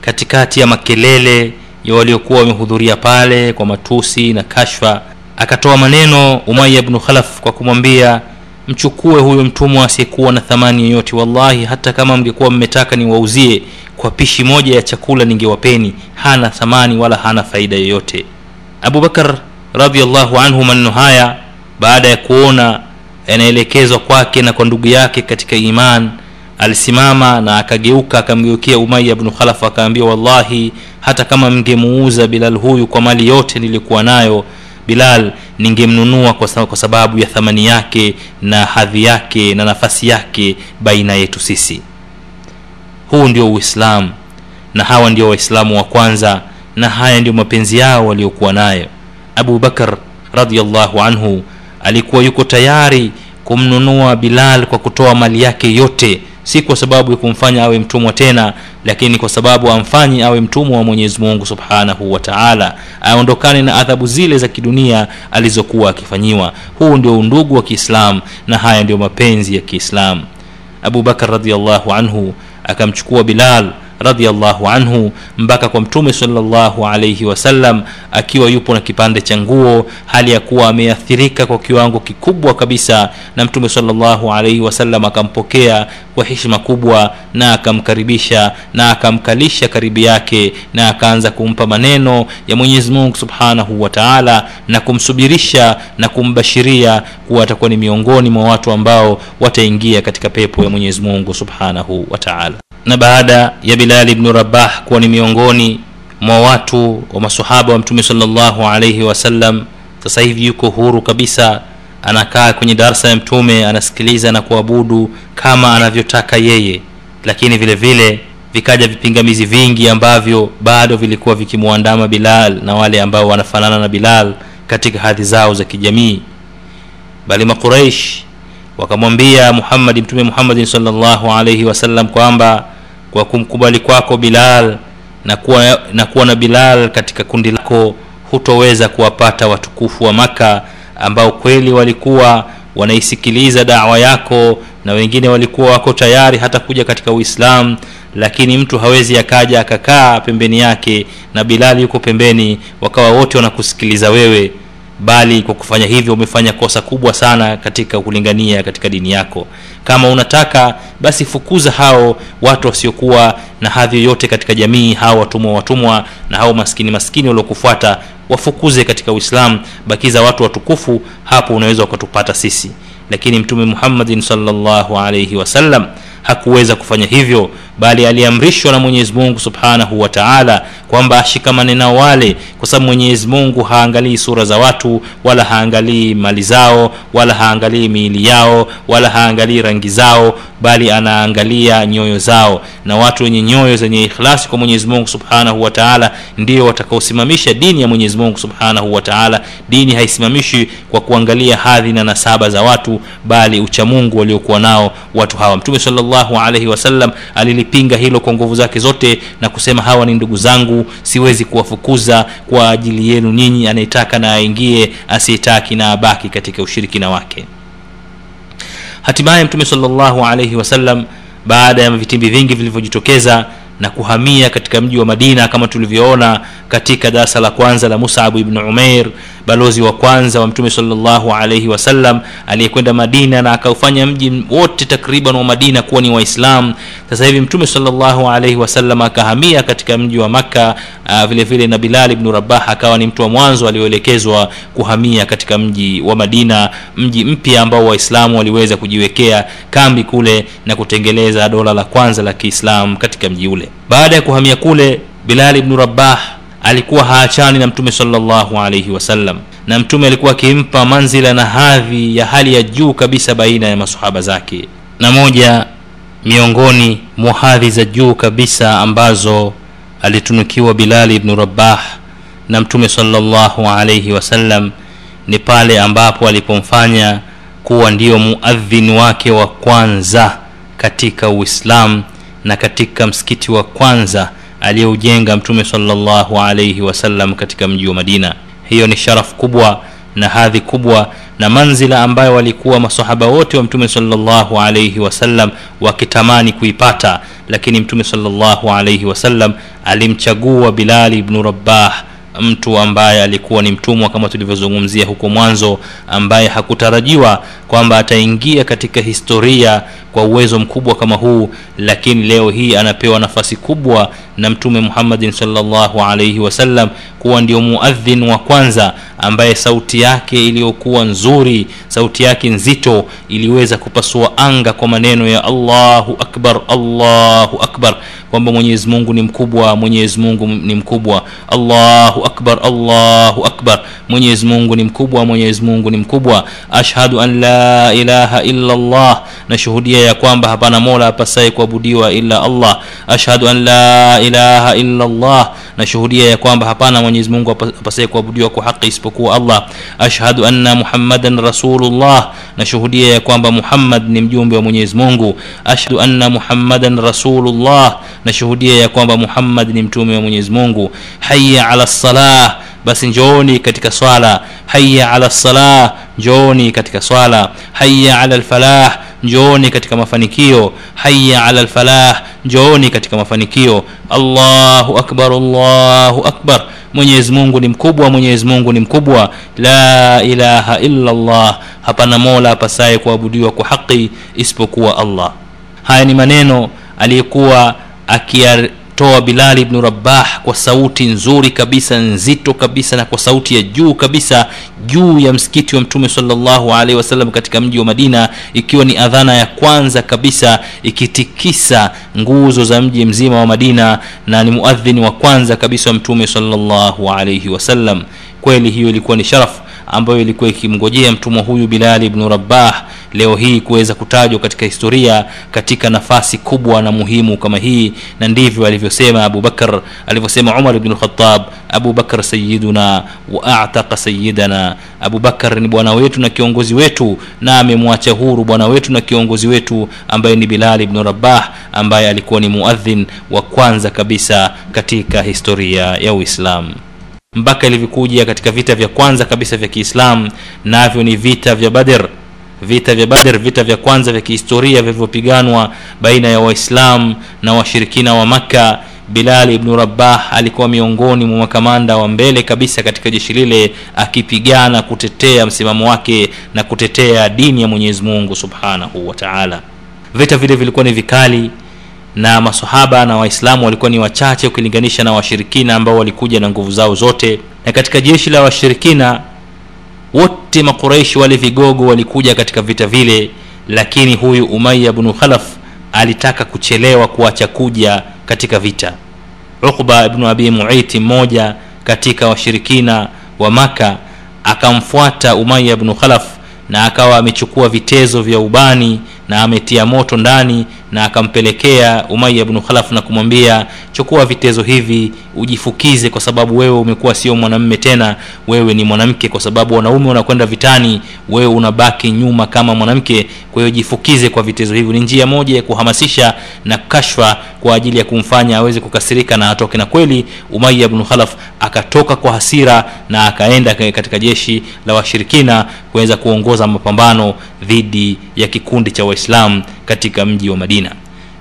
katikati ya makelele ya waliokuwa wamehudhuria pale kwa matusi na kashfa akatoa maneno umaya bnu khalaf kwa kumwambia mchukue huyo mtumwa asiyekuwa na thamani yoyote. Wallahi hata kama mngekuwa mmetaka niwauzie kwa pishi moja ya chakula ningewapeni. Hana thamani wala hana faida yoyote. Abubakar radiallahu anhu maneno haya baada ya kuona yanaelekezwa kwake na kwa ndugu yake katika iman alisimama na akageuka akamgeukia umaya bnu khalaf akaambia wallahi hata kama mngemuuza bilal huyu kwa mali yote niliyokuwa nayo bilal ningemnunua kwa, sababu ya thamani yake na hadhi yake na nafasi yake baina yetu sisi. Huu ndio uislamu na hawa ndio waislamu wa kwanza na haya ndio mapenzi yao waliokuwa nayo. Abu bakar radiallahu anhu alikuwa yuko tayari kumnunua bilal kwa kutoa mali yake yote si kwa sababu ya kumfanya awe mtumwa tena lakini kwa sababu amfanyi awe mtumwa wa mwenyezi mungu subhanahu wa taala. Aondokane na adhabu zile za kidunia alizokuwa akifanyiwa. Huu ndio undugu wa kiislamu na haya ndio mapenzi ya kiislamu. Abu bakar radiallahu anhu akamchukua bilal radiallahu anhu mpaka kwa mtume salllahu alaihi wasallam akiwa yupo na kipande cha nguo hali ya kuwa ameathirika kwa kiwango kikubwa kabisa na mtume salllahu alaihi wasallam akampokea kwa heshima kubwa na akamkaribisha na akamkalisha karibu yake na akaanza kumpa maneno ya mwenyezi mungu subhanahu wa taala na kumsubirisha na kumbashiria kuwa atakuwa ni miongoni mwa watu ambao wataingia katika pepo ya mwenyezi mungu subhanahu wa taala na baada ya bilali bnu rabah kuwa ni miongoni mwa watu wa masahaba wa mtume salllahu alaihi wasallam sasa hivi yuko huru kabisa anakaa kwenye darsa ya mtume anasikiliza na kuabudu kama anavyotaka yeye. Lakini vile vile vikaja vipingamizi vingi ambavyo bado vilikuwa vikimwandama bilal na wale ambao wanafanana na bilal katika hadhi zao za kijamii. Bali maqureish wakamwambia muhammadi mtume muhammadin salllahu alaihi wasallam kwamba kwa kumkubali kwako bilal na kuwa, na kuwa na bilal katika kundi lako hutoweza kuwapata watukufu wa maka ambao kweli walikuwa wanaisikiliza dawa yako na wengine walikuwa wako tayari hata kuja katika uislamu lakini mtu hawezi akaja akakaa pembeni yake na bilali yuko pembeni wakawa wote wanakusikiliza wewe bali kwa kufanya hivyo umefanya kosa kubwa sana katika kulingania katika dini yako. Kama unataka basi fukuza hao watu wasiokuwa na hadhi yoyote katika jamii hao watumwa watumwa na hao maskini maskini waliokufuata wafukuze katika uislamu bakiza watu watukufu hapo unaweza ukatupata sisi. Lakini mtume muhammadin salllahu alaihi wasallam hakuweza kufanya hivyo bali aliamrishwa na mwenyezi mungu subhanahu wa taala kwamba ashikamane nao wale kwa sababu mwenyezi mungu haangalii sura za watu wala haangalii mali zao wala haangalii miili yao wala haangalii rangi zao bali anaangalia nyoyo zao. Na watu wenye nyoyo zenye ikhlasi kwa mwenyezi mungu subhanahu wa taala ndio watakaosimamisha dini ya mwenyezi mungu subhanahu wa taala. Dini haisimamishi kwa kuangalia hadhi na nasaba za watu bali uchamungu waliokuwa nao watu hawa. Mtume salllahu alaihi wasallam alilipinga hilo kwa nguvu zake zote na kusema hawa ni ndugu zangu siwezi kuwafukuza kwa ajili yenu nyinyi anayetaka na aingie asiyetaki na abaki katika ushirikina wake. Hatimaye mtume salllahu alaihi wasallam baada ya vitimbi vingi vilivyojitokeza na kuhamia katika mji wa madina kama tulivyoona katika darasa la kwanza la musabu ibnu umeir balozi wa kwanza wa mtume salllahu alaihi wasallam aliyekwenda madina na akaufanya mji wote takriban wa madina kuwa ni waislam. Sasa hivi mtume salllahu alaihi wasallam akahamia katika mji wa makka uh, vile vile na bilal ibnu rabah akawa ni mtu wa mwanzo alioelekezwa kuhamia katika mji wa madina mji mpya ambao waislamu waliweza kujiwekea kambi kule na kutengeleza dola la kwanza la kiislam katika mji ule. Baada ya kuhamia kule bilal ibnu rabah alikuwa haachani na mtume salllahu alaihi wasallam na mtume alikuwa akimpa manzila na hadhi ya hali ya juu kabisa baina ya masahaba zake. Na moja miongoni mwa hadhi za juu kabisa ambazo alitunukiwa bilali ibnu rabah na mtume salllahu alaihi wasallam ni pale ambapo alipomfanya kuwa ndiyo muadhin wake wa kwanza katika uislamu na katika msikiti wa kwanza aliyoujenga mtume salllahu alaihi wasallam katika mji wa madina. Hiyo ni sharafu kubwa na hadhi kubwa na manzila ambayo walikuwa masahaba wote wa mtume salllahu alaihi wasallam wakitamani kuipata. Lakini mtume salllahu alaihi wasallam alimchagua bilali ibnu rabah mtu ambaye alikuwa ni mtumwa kama tulivyozungumzia huko mwanzo ambaye hakutarajiwa kwamba ataingia katika historia kwa uwezo mkubwa kama huu lakini leo hii anapewa nafasi kubwa na mtume muhammadin salllahu alaihi wasallam kuwa ndio muadhin wa kwanza ambaye sauti yake iliyokuwa nzuri sauti yake nzito iliweza kupasua anga kwa maneno ya allahu akbar allahu akbar kwamba mwenyezi mungu ni mkubwa mwenyezi mungu ni mkubwa allahu akbar allahu akbar mwenyezi mungu ni mkubwa mwenyezi mungu ni mkubwa. Ashhadu an la ilaha illa llah nashuhudia ya kwamba hapana mola apasaye kuabudiwa illa allah. Ashhadu an la ilaha illa llah nashuhudia ya kwamba hapana mwenyezi mungu apasaye kuabudiwa kwa haki isipokuwa allah. Ashhadu anna muhammadan rasulullah nashuhudia ya kwamba muhammad ni mjumbe wa mwenyezi mungu. Ashhadu anna muhammadan rasulullah nashuhudia ya kwamba muhammad ni mtume wa mwenyezi mungu. Haya ala lsalah basi njooni katika swala. Haya ala lsalah njooni katika swala. Haya ala lfalah njooni katika mafanikio. Haya ala lfalah njooni katika mafanikio. Allahu akbar allahu akbar. Mwenyezi mungu ni mkubwa mwenyezi mungu ni mkubwa. La ilaha illa allah hapana mola apasaye kuabudiwa kwa haqi isipokuwa allah. Haya ni maneno aliyekuwa akiyatoa bilali ibnu rabah kwa sauti nzuri kabisa nzito kabisa na kwa sauti ya juu kabisa juu ya msikiti wa mtume salllahu alaihi wasallam katika mji wa madina ikiwa ni adhana ya kwanza kabisa ikitikisa nguzo za mji mzima wa madina na ni muadhini wa kwanza kabisa wa mtume salllahu alaihi wasallam. Kweli hiyo ilikuwa ni sharafu ambayo ilikuwa ikimngojea mtumwa huyu bilali ibnu rabah leo hii kuweza kutajwa katika historia katika nafasi kubwa na muhimu kama hii na ndivyo alivyosema abubakar alivyosema umar ibnu lkhatab abubakar sayiduna wa ataka sayidana abubakar ni bwana wetu na kiongozi wetu na amemwacha huru bwana wetu na kiongozi wetu ambaye ni bilali ibnu rabah ambaye alikuwa ni muadhin wa kwanza kabisa katika historia ya uislamu mpaka ilivyokuja katika vita vya kwanza kabisa vya kiislam navyo ni vita vya badr vita vya badr vita vya kwanza vya kihistoria vilivyopiganwa baina ya waislam na washirikina wa makka. Bilal ibnu rabah alikuwa miongoni mwa makamanda wa mbele kabisa katika jeshi lile akipigana kutetea msimamo wake na kutetea dini ya mwenyezi mungu subhanahu wa taala. Vita vile vilikuwa ni vikali na masahaba na waislamu walikuwa ni wachache ukilinganisha na washirikina ambao walikuja na nguvu zao zote. Na katika jeshi la washirikina wote makuraishi wale vigogo walikuja katika vita vile lakini huyu umaya bnu khalaf alitaka kuchelewa kuacha kuja katika vita. Uqba bnu abi muiti mmoja katika washirikina wa maka akamfuata umaya bnu khalaf na akawa amechukua vitezo vya ubani na ametia moto ndani na akampelekea umaya bnu khalaf na kumwambia chukua vitezo hivi ujifukize kwa sababu wewe umekuwa sio mwanamme tena. Wewe ni mwanamke kwa sababu wanaume wanakwenda vitani wewe unabaki nyuma kama mwanamke. Kwa hiyo jifukize kwa vitezo hivi ni njia moja ya kuhamasisha na kashfa kwa ajili ya kumfanya aweze kukasirika na atoke. Na kweli umaya bnu khalaf akatoka kwa hasira na akaenda katika jeshi la washirikina kuweza kuongoza mapambano dhidi ya kikundi cha waislamu katika mji wa madina.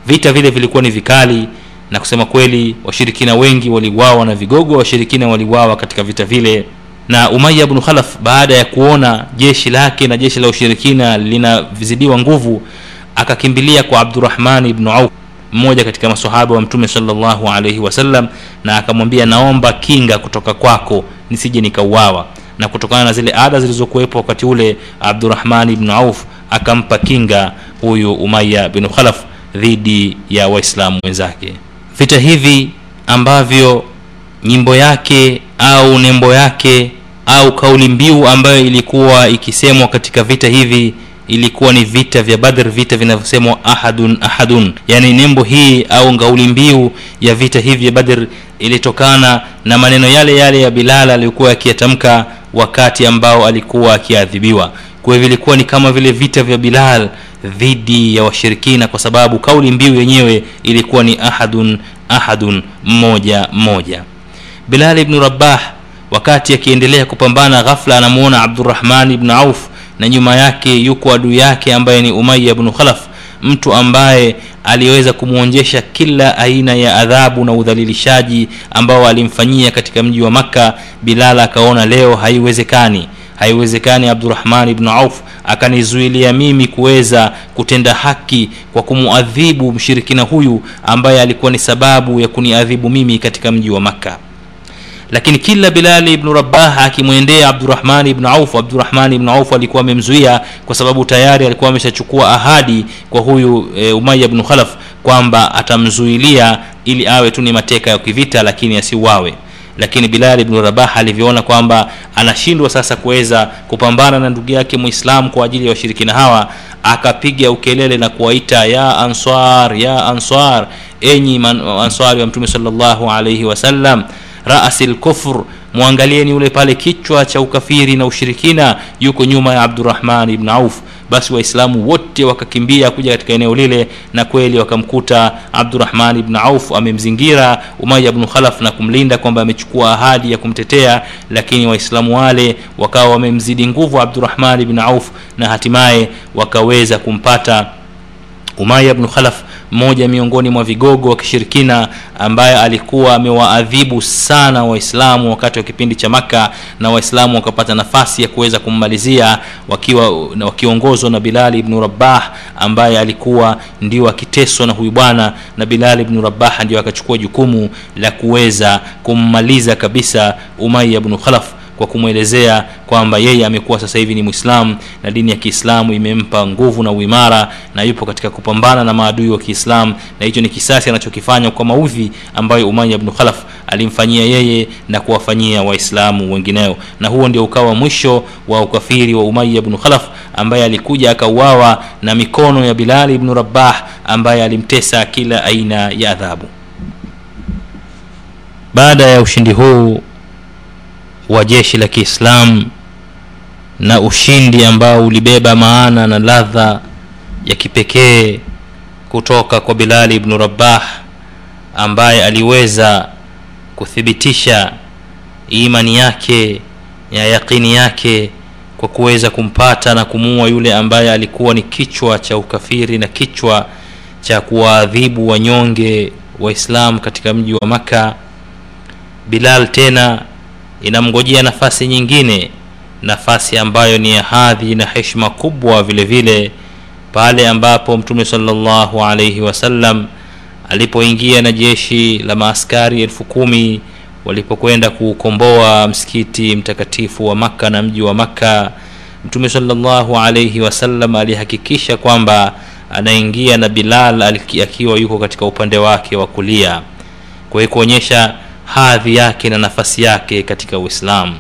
Vita vile vilikuwa ni vikali na kusema kweli washirikina wengi waliwawa na vigogo washirikina waliwawa katika vita vile. Na umaya bnu khalaf baada ya kuona jeshi lake na jeshi la ushirikina linazidiwa nguvu akakimbilia kwa abdurahman bnu auf mmoja katika masahaba wa mtume salllahu alaihi wasallam na akamwambia naomba kinga kutoka kwako nisije nikauawa. Na kutokana na zile ada zilizokuwepo wakati ule abdurahmani bnu auf akampa kinga huyu umaya bin khalaf dhidi ya waislamu wenzake. Vita hivi ambavyo nyimbo yake au nembo yake au kauli mbiu ambayo ilikuwa ikisemwa katika vita hivi ilikuwa ni vita vya badr vita vinavyosemwa ahadun ahadun. Yaani nembo hii au ngauli mbiu ya vita hivi vya badr ilitokana na maneno yale yale ya bilal aliyokuwa akiyatamka wakati ambao alikuwa akiadhibiwa kwa hivyo ilikuwa ni kama vile vita vya bilal dhidi ya washirikina kwa sababu kauli mbiu yenyewe ilikuwa ni ahadun ahadun mmoja mmoja. Bilal ibnu rabah wakati akiendelea kupambana ghafla anamuona abdurahman ibnu auf na nyuma yake yuko adui yake ambaye ni umaya bnu khalaf mtu ambaye aliweza kumwonjesha kila aina ya adhabu na udhalilishaji ambao alimfanyia katika mji wa makka. Bilal akaona leo haiwezekani haiwezekani abdurahman ibn auf akanizuilia mimi kuweza kutenda haki kwa kumuadhibu mshirikina huyu ambaye alikuwa ni sababu ya kuniadhibu mimi katika mji wa makka. Lakini kila bilali ibnu rabah akimwendea abdurahmani ibnu auf abdurahmani ibnu auf alikuwa amemzuia kwa sababu tayari alikuwa ameshachukua ahadi kwa huyu e, umaya bnu khalaf kwamba atamzuilia ili awe tu ni mateka ya kivita lakini asiuawe lakini bilal ibnu rabah alivyoona kwamba anashindwa sasa kuweza kupambana na ndugu yake muislamu kwa ajili ya washirikina hawa akapiga ukelele na kuwaita ya ansar ya ansar enyi answari wa mtume salllahu alaihi wasallam rasi lkufr mwangalieni yule pale kichwa cha ukafiri na ushirikina yuko nyuma ya abdurahman ibn auf basi waislamu wote wakakimbia kuja katika eneo lile na kweli wakamkuta abdurahman ibn auf amemzingira umaya bnu khalaf na kumlinda kwamba amechukua ahadi ya kumtetea lakini waislamu wale wakawa wamemzidi nguvu abdurahman ibn auf na hatimaye wakaweza kumpata umaya bnu khalaf mmoja miongoni mwa vigogo wa kishirikina ambaye alikuwa amewaadhibu sana waislamu wakati wa kipindi cha maka na waislamu wakapata nafasi ya kuweza kummalizia wakiwa wakiongozwa na bilali ibnu rabah ambaye alikuwa ndio akiteswa na huyu bwana na bilali ibnu rabah ndio akachukua jukumu la kuweza kummaliza kabisa umaya bnu khalaf kwa kumwelezea kwamba yeye amekuwa sasa hivi ni mwislamu na dini ya kiislamu imempa nguvu na uimara na yupo katika kupambana na maadui wa kiislamu na hicho ni kisasi anachokifanya kwa maudhi ambayo umaya bnu khalaf alimfanyia yeye na kuwafanyia waislamu wengineo. Na huo ndio ukawa mwisho wa ukafiri wa umaya bnu khalaf ambaye alikuja akauawa na mikono ya bilali bnu rabah ambaye alimtesa kila aina ya adhabu. Baada ya ushindi huu wa jeshi la kiislamu na ushindi ambao ulibeba maana na ladha ya kipekee kutoka kwa bilali ibnu rabah ambaye aliweza kuthibitisha imani yake ya yaqini yake kwa kuweza kumpata na kumuua yule ambaye alikuwa ni kichwa cha ukafiri na kichwa cha kuwaadhibu wanyonge waislamu katika mji wa makka. Bilal tena inamngojea nafasi nyingine nafasi ambayo ni ya hadhi na heshima kubwa vile vile pale ambapo mtume salllahu alaihi wasallam alipoingia na jeshi la maaskari elfu kumi walipokwenda kuukomboa msikiti mtakatifu wa makka na mji wa makka mtume salllahu alaihi wasallam alihakikisha kwamba anaingia na bilal akiwa yuko katika upande wake wa kulia. Kwa hiyo kuonyesha hadhi yake na nafasi yake katika uislamu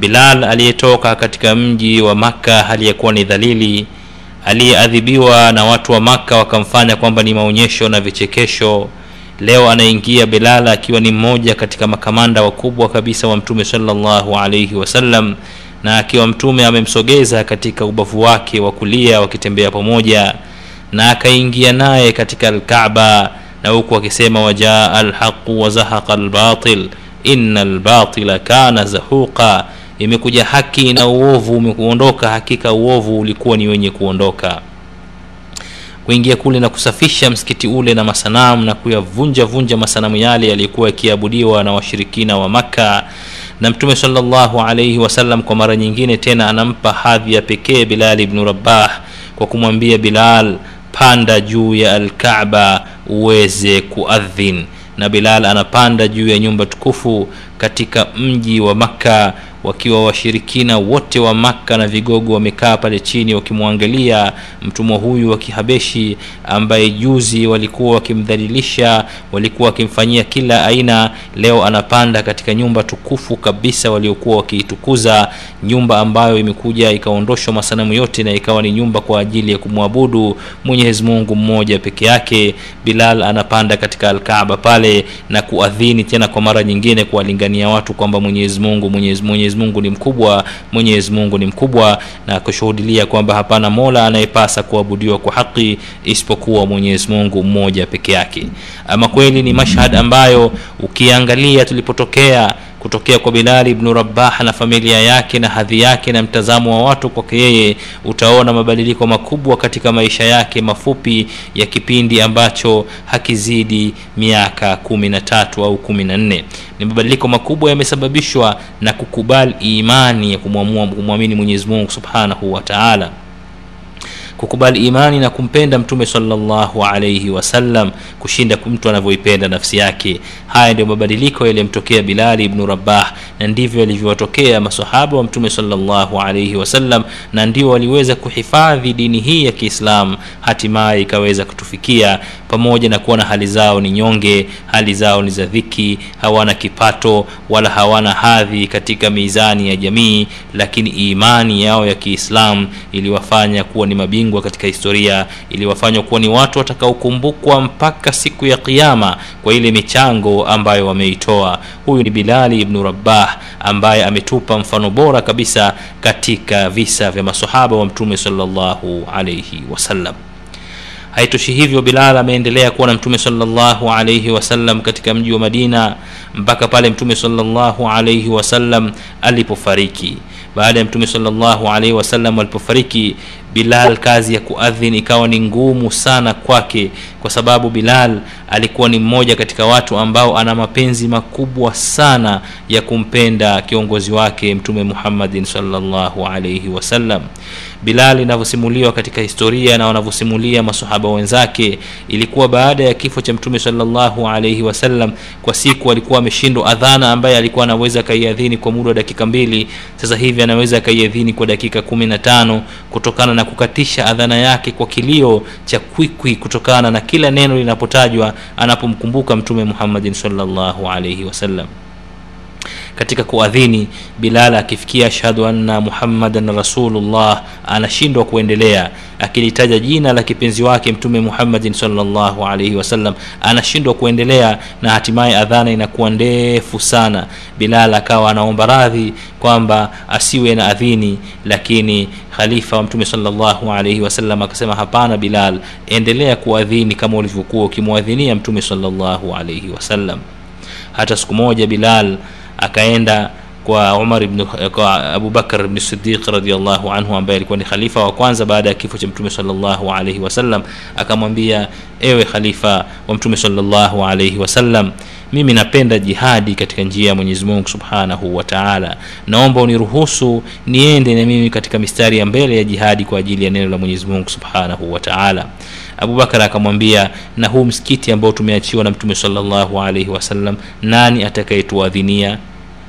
bilal aliyetoka katika mji wa makka aliyekuwa ni dhalili aliyeadhibiwa na watu wa makka wakamfanya kwamba ni maonyesho na vichekesho. Leo anaingia bilal akiwa ni mmoja katika makamanda wakubwa kabisa wa mtume salllahu alaihi wasallam na akiwa mtume amemsogeza katika ubavu wake wa kulia wakitembea pamoja na akaingia naye katika alkaba na huku akisema wajaa alhaqu wazahaqa albatil ina albatila kana zahuqa. Imekuja haki na uovu umekuondoka hakika uovu ulikuwa ni wenye kuondoka. Kuingia kule na kusafisha msikiti ule na masanamu na kuyavunja vunja masanamu yale yaliyokuwa yakiabudiwa na washirikina wa makka. Na mtume salllahu alaihi wasallam kwa mara nyingine tena anampa hadhi ya pekee bilali bnu rabah kwa kumwambia bilal panda juu ya alkaba uweze kuadhin. Na bilal anapanda juu ya nyumba tukufu katika mji wa makka wakiwa washirikina wote wa makka na vigogo wamekaa pale chini wakimwangalia mtumwa huyu wa kihabeshi ambaye juzi walikuwa wakimdhalilisha walikuwa wakimfanyia kila aina. Leo anapanda katika nyumba tukufu kabisa waliokuwa wakiitukuza nyumba ambayo imekuja ikaondoshwa masanamu yote na ikawa ni nyumba kwa ajili ya kumwabudu mwenyezi mungu mmoja peke yake. Bilal anapanda katika alkaaba pale na kuadhini tena kwa mara nyingine kuwalingania watu kwamba mwenyezi mungu mwenyezi, mwenyezi mungu ni mkubwa mwenyezi mungu ni mkubwa na kushuhudilia kwamba hapana mola anayepasa kuabudiwa kwa haki isipokuwa mwenyezi mungu mmoja peke yake. Ama kweli ni mashhad ambayo ukiangalia tulipotokea kutokea kwa bilali ibnu rabah na familia yake na hadhi yake na mtazamo wa watu kwake yeye utaona mabadiliko makubwa katika maisha yake mafupi ya kipindi ambacho hakizidi miaka kumi na tatu au kumi na nne. Ni mabadiliko makubwa yamesababishwa na kukubali imani ya kumwamini mwenyezi mungu subhanahu wa taala kukubali imani na kumpenda mtume salllahu alaihi wasallam kushinda mtu anavyoipenda nafsi yake. Haya ndio mabadiliko yaliyomtokea bilali ibnu rabah na ndivyo yalivyowatokea masahaba wa mtume salllahu alaihi wasallam na ndio waliweza kuhifadhi dini hii ya kiislam. Hatimaye ikaweza kutufikia pamoja na kuona hali zao ni nyonge hali zao ni za dhiki hawana kipato wala hawana hadhi katika mizani ya jamii lakini imani yao ya kiislam iliwafanya kuwa ni mabingwa katika historia iliwafanywa kuwa ni watu watakaokumbukwa mpaka siku ya qiama kwa ile michango ambayo wameitoa. Huyu ni bilali ibnu rabah ambaye ametupa mfano bora kabisa katika visa vya masahaba wa mtume salllahu alaihi wasallam haitoshi hivyo bilal ameendelea kuwa na mtume salllahu alaihi wasallam katika mji wa madina mpaka pale mtume salllahu alaihi wasallam alipofariki. Baada ya mtume salllahu alaihi wasallam alipofariki bilal kazi ya kuadhin ikawa ni ngumu sana kwake kwa sababu bilal alikuwa ni mmoja katika watu ambao ana mapenzi makubwa sana ya kumpenda kiongozi wake mtume muhammadin salllahu alaihi wasallam bilal inavyosimuliwa katika historia na wanavyosimulia masahaba wenzake. Ilikuwa baada ya kifo cha mtume salllahu alaihi wasallam kwa siku alikuwa ameshindwa adhana ambaye alikuwa anaweza akaiadhini kwa muda wa dakika mbili. Sasa hivi anaweza akaiadhini kwa dakika kumi na tano kutokana na kukatisha adhana yake kwa kilio cha kwikwi kutokana na kila neno linapotajwa anapomkumbuka mtume muhammadin salllahu alaihi wasallam katika kuadhini bilal akifikia ashhadu anna muhammadan rasulullah anashindwa kuendelea. Akilitaja jina la kipenzi wake mtume muhammadin salllahu alaihi wasallam anashindwa kuendelea na hatimaye adhana inakuwa ndefu sana. Bilal akawa anaomba radhi kwamba asiwe na adhini lakini khalifa wa mtume salllahu alaihi wasallam akasema hapana bilal endelea kuadhini kama ulivyokuwa ukimwadhinia mtume salllahu alaihi wasallam. Hata siku moja bilal akaenda kwa umar ibn, kwa abubakar bni sidiq radiallahu anhu ambaye alikuwa ni khalifa wa kwanza baada ya kifo cha mtume salllahu alaihi wasallam akamwambia ewe khalifa wa mtume salllahu alaihi wasallam mimi napenda jihadi katika njia ya mwenyezi mungu subhanahu wataala naomba uniruhusu niende na mimi katika mistari ya mbele ya jihadi kwa ajili ya neno la mwenyezi mungu subhanahu wataala abubakar akamwambia na huu msikiti ambao tumeachiwa na mtume salllahu alaihi wasallam nani atakayetuadhinia?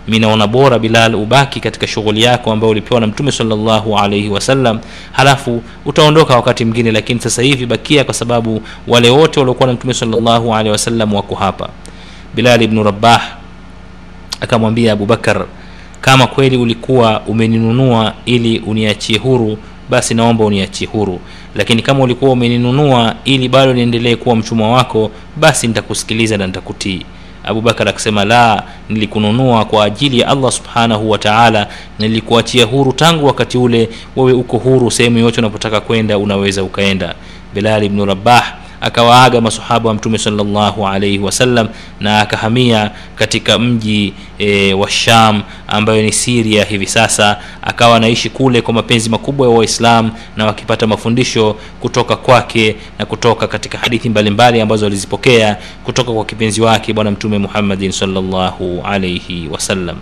Mi naona bora bilal ubaki katika shughuli yako ambayo ulipewa na mtume salllahu alaihi wasallam halafu utaondoka wakati mwingine lakini sasa hivi bakia kwa sababu wale wote waliokuwa na mtume salllahu alaihi wasallam wako hapa bilal ibnu rabah akamwambia abubakar kama kweli ulikuwa umeninunua ili uniachie huru basi naomba uniachie huru. Lakini kama ulikuwa umeninunua ili bado niendelee kuwa mchumwa wako basi nitakusikiliza na nitakutii. Abubakar akasema la nilikununua kwa ajili ya allah subhanahu wa taala nilikuachia huru tangu wakati ule wewe uko huru sehemu yote unapotaka kwenda unaweza ukaenda. Bilal ibnu rabah akawaaga masahaba wa mtume salllahu alaihi wasallam na akahamia katika mji e, wa sham ambayo ni siria hivi sasa. Akawa anaishi kule kwa mapenzi makubwa ya waislam na wakipata mafundisho kutoka kwake na kutoka katika hadithi mbalimbali ambazo alizipokea kutoka kwa kipenzi wake bwana mtume muhammadin salllahu alaihi wasallam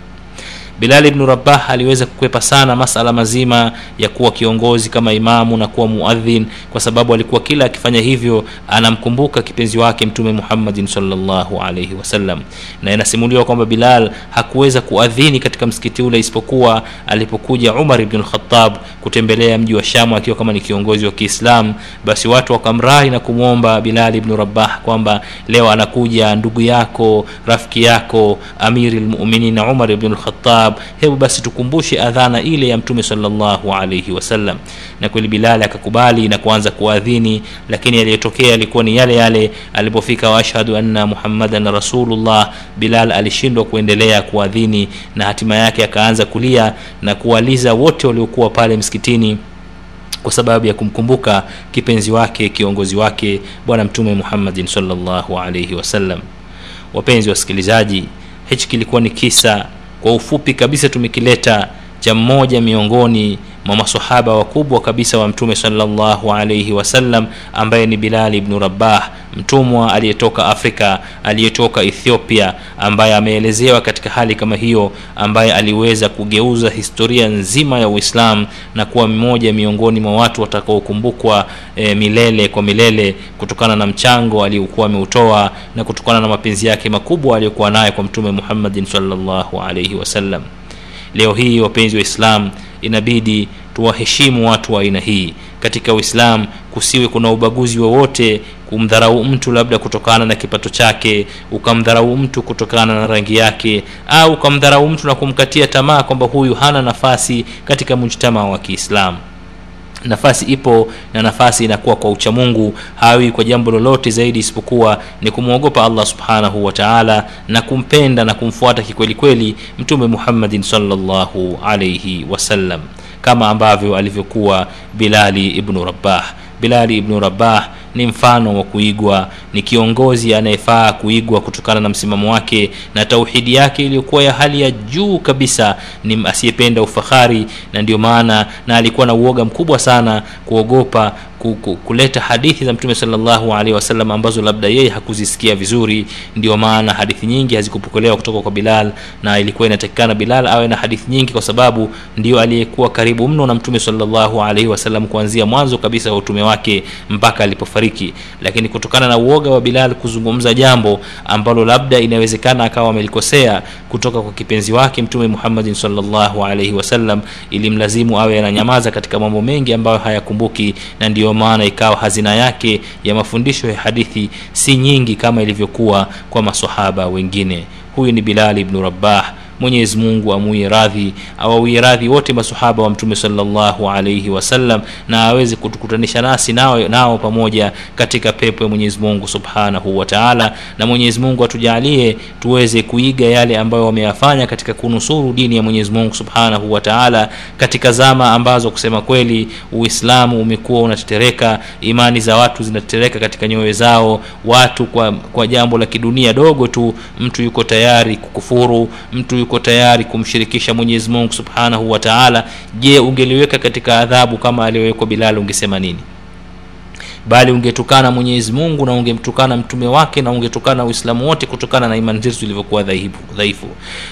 bilal ibnu rabah aliweza kukwepa sana masala mazima ya kuwa kiongozi kama imamu na kuwa muadhin kwa sababu alikuwa kila akifanya hivyo anamkumbuka kipenzi wake mtume muhammadin salllahu alaihi wasallam na inasimuliwa kwamba bilal hakuweza kuadhini katika msikiti ule isipokuwa alipokuja umar ibnu lkhatab kutembelea mji wa shamu akiwa kama ni kiongozi wa kiislam basi watu wakamrahi na kumwomba bilal ibnu rabah kwamba leo anakuja ndugu yako rafiki yako amiri lmuminin umar ibnu lkhatab hebu basi tukumbushe adhana ile ya mtume salllahu alaihi wasallam na kweli bilali akakubali na kuanza kuadhini lakini yaliyotokea yalikuwa ni yale yale. Alipofika waashhadu anna muhammadan rasulullah bilal alishindwa kuendelea kuadhini na hatima yake akaanza kulia na kuwaliza wote waliokuwa pale msikitini kwa sababu ya kumkumbuka kipenzi wake kiongozi wake bwana mtume muhammadin salllahu alaihi wasallam wapenzi wasikilizaji hichi kilikuwa ni kisa kwa ufupi kabisa tumekileta cha mmoja miongoni mwa masahaba wakubwa kabisa wa mtume sallallahu alaihi wasallam ambaye ni bilali ibnu rabah mtumwa aliyetoka afrika aliyetoka ethiopia ambaye ameelezewa katika hali kama hiyo ambaye aliweza kugeuza historia nzima ya uislam na kuwa mmoja miongoni mwa watu watakaokumbukwa e, milele kwa milele kutokana na mchango aliyokuwa ameutoa na kutokana na mapenzi yake makubwa aliyokuwa naye kwa mtume muhammadin sallallahu alaihi wasallam leo hii wapenzi wa islam inabidi tuwaheshimu watu wa aina hii. Katika uislam kusiwe kuna ubaguzi wowote kumdharau mtu labda kutokana na kipato chake ukamdharau mtu kutokana na rangi yake au ukamdharau mtu na kumkatia tamaa kwamba huyu hana nafasi katika mujtamaa wa kiislamu nafasi ipo na nafasi inakuwa kwa uchamungu hawi kwa jambo lolote zaidi isipokuwa ni kumwogopa allah subhanahu wa taala na kumpenda na kumfuata kikweli kweli mtume muhammadin salllahu alaihi wasallam kama ambavyo alivyokuwa bilali ibnu rabah bilali ibnu rabah ni mfano wa kuigwa. Ni kiongozi anayefaa kuigwa kutokana na msimamo wake na tauhidi yake iliyokuwa ya hali ya juu kabisa. Ni asiyependa ufahari na ndio maana na alikuwa na uoga mkubwa sana kuogopa kuleta hadithi za mtume salllahu alehi wasallam ambazo labda yeye hakuzisikia vizuri. Ndio maana hadithi nyingi hazikupokelewa kutoka kwa bilal na ilikuwa inatakikana bilal awe na hadithi nyingi kwa sababu ndio aliyekuwa karibu mno na mtume salllahu alaihi wasallam kuanzia mwanzo kabisa wa utume wake mpaka alipofariki. Lakini kutokana na uoga wa bilal kuzungumza jambo ambalo labda inawezekana akawa amelikosea kutoka kwa kipenzi wake mtume muhammadin salllahu alaihi wasallam ilimlazimu awe ananyamaza katika mambo mengi ambayo hayakumbuki na ndiyo maana ikawa hazina yake ya mafundisho ya hadithi si nyingi kama ilivyokuwa kwa masahaba wengine. Huyu ni bilali ibnu rabah mwenyezi mungu amuie radhi awawie radhi wote masahaba wa mtume salllahu alaihi wasallam na aweze kutukutanisha nasi nao, nao pamoja katika pepo ya mwenyezi mungu subhanahu wa taala. Na mwenyezi mungu atujalie tuweze kuiga yale ambayo wameyafanya katika kunusuru dini ya mwenyezi mungu subhanahu wa katika zama ambazo kusema kweli uislamu umekuwa unatetereka imani za watu zinatetereka katika nyoyo zao watu kwa, kwa jambo la kidunia dogo tu mtu yuko tayari kukufuru mtu yuko tayari kumshirikisha mwenyezi mungu subhanahu wa taala je ungeliweka katika adhabu kama aliyowekwa Bilal ungesema nini bali ungetukana mwenyezi mungu na ungemtukana mtume wake na ungetukana uislamu wote kutokana na imani zetu zilivyokuwa dhaifu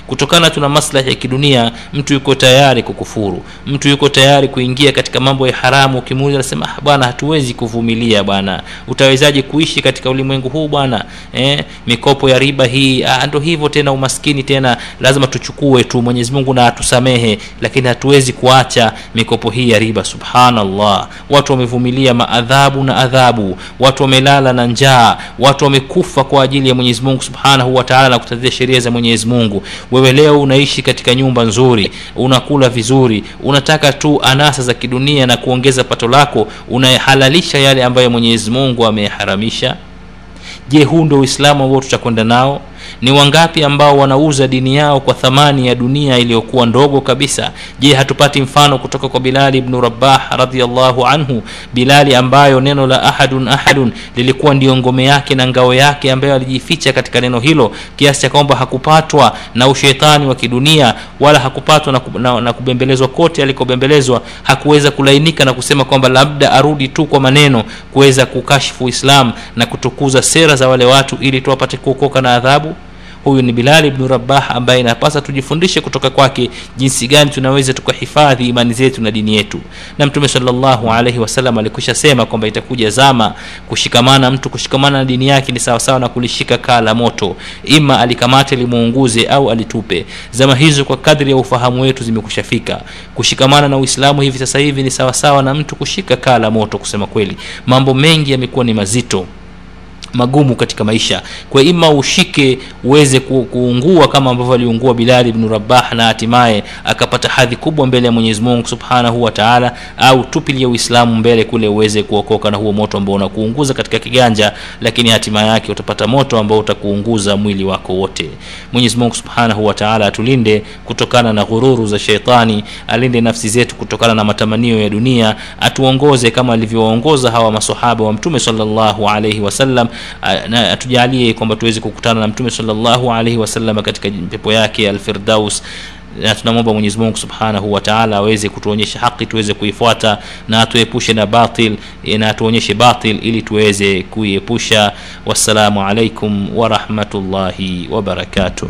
kutokana tuna maslahi ya kidunia mtu yuko tayari kukufuru. Mtu yuko tayari kuingia katika mambo ya haramu. Ukimuuliza anasema bwana hatuwezi kuvumilia bwana. Utawezaje kuishi katika ulimwengu huu bwana? Eh, mikopo ya riba hii. Ndo hivyo tena umaskini tena. Lazima tuchukue tu. Mwenyezi mungu na atusamehe. Lakini hatuwezi kuacha mikopo hii ya riba. Subhanallah. Watu wamevumilia maadhabu na adhabu. Watu wamelala na njaa. Watu wamekufa kwa ajili ya mwenyezi mungu subhanahu wataala na kutatia sheria za mwenyezi mungu. Wewe leo unaishi katika nyumba nzuri unakula vizuri unataka tu anasa za kidunia na kuongeza pato lako unahalalisha yale ambayo mwenyezi mungu ameyaharamisha je huu ndo uislamu ambao tutakwenda nao ni wangapi ambao wanauza dini yao kwa thamani ya dunia iliyokuwa ndogo kabisa? Je hatupati mfano kutoka kwa bilali ibnu rabah radiallahu anhu? Bilali ambayo neno la ahadun ahadun lilikuwa ndiyo ngome yake na ngao yake ambayo alijificha katika neno hilo kiasi cha kwamba hakupatwa na ushetani wa kidunia wala hakupatwa na, na, na kubembelezwa kote alikobembelezwa. Hakuweza kulainika na kusema kwamba labda arudi tu kwa maneno kuweza kukashifu islam na kutukuza sera za wale watu ili tu apate kuokoka na adhabu huyu ni bilali bnu rabah ambaye inapasa tujifundishe kutoka kwake jinsi gani tunaweza tukahifadhi imani zetu na dini yetu. Na mtume salllahu alaihi wasallam sema kwamba itakuja zama kushikamana mtu kushikamana na dini yake ni sawasawa na kulishika kaa la moto. Ima alikamate limuunguze au alitupe. Zama hizo kwa kadri ya ufahamu wetu zimekushafika. Kushikamana na uislamu hivi sasa hivi ni sawasawa na mtu kushika kaa la moto kusema kweli. Mambo mengi yamekuwa ni mazito magumu katika maisha. Kwa ima ushike uweze ku, kuungua kama ambavyo aliungua bilali bnu rabah na hatimaye akapata hadhi kubwa mbele ya mwenyezi mungu subhanahu wa au tupilia uislamu mbele kule uweze kuokoka na huo moto ambao unakuunguza katika kiganja lakini hatima yake utapata moto ambao utakuunguza mwili wako wote. Mwenyezi mungu subhanahu wa atulinde kutokana na ghururu za sheitani alinde nafsi zetu kutokana na matamanio ya dunia atuongoze kama alivyowaongoza hawa masahaba wa mtume salllahu alaihi wasallam atujalie kwamba tuweze kukutana na mtume sallallahu alaihi wasallam katika pepo yake alfirdaus na tunamwomba mwenyezi mungu subhanahu wa taala aweze kutuonyesha haki tuweze kuifuata na atuepushe na batil eh, na atuonyeshe batil ili tuweze kuiepusha. Wassalamu alaikum warahmatullahi wabarakatuh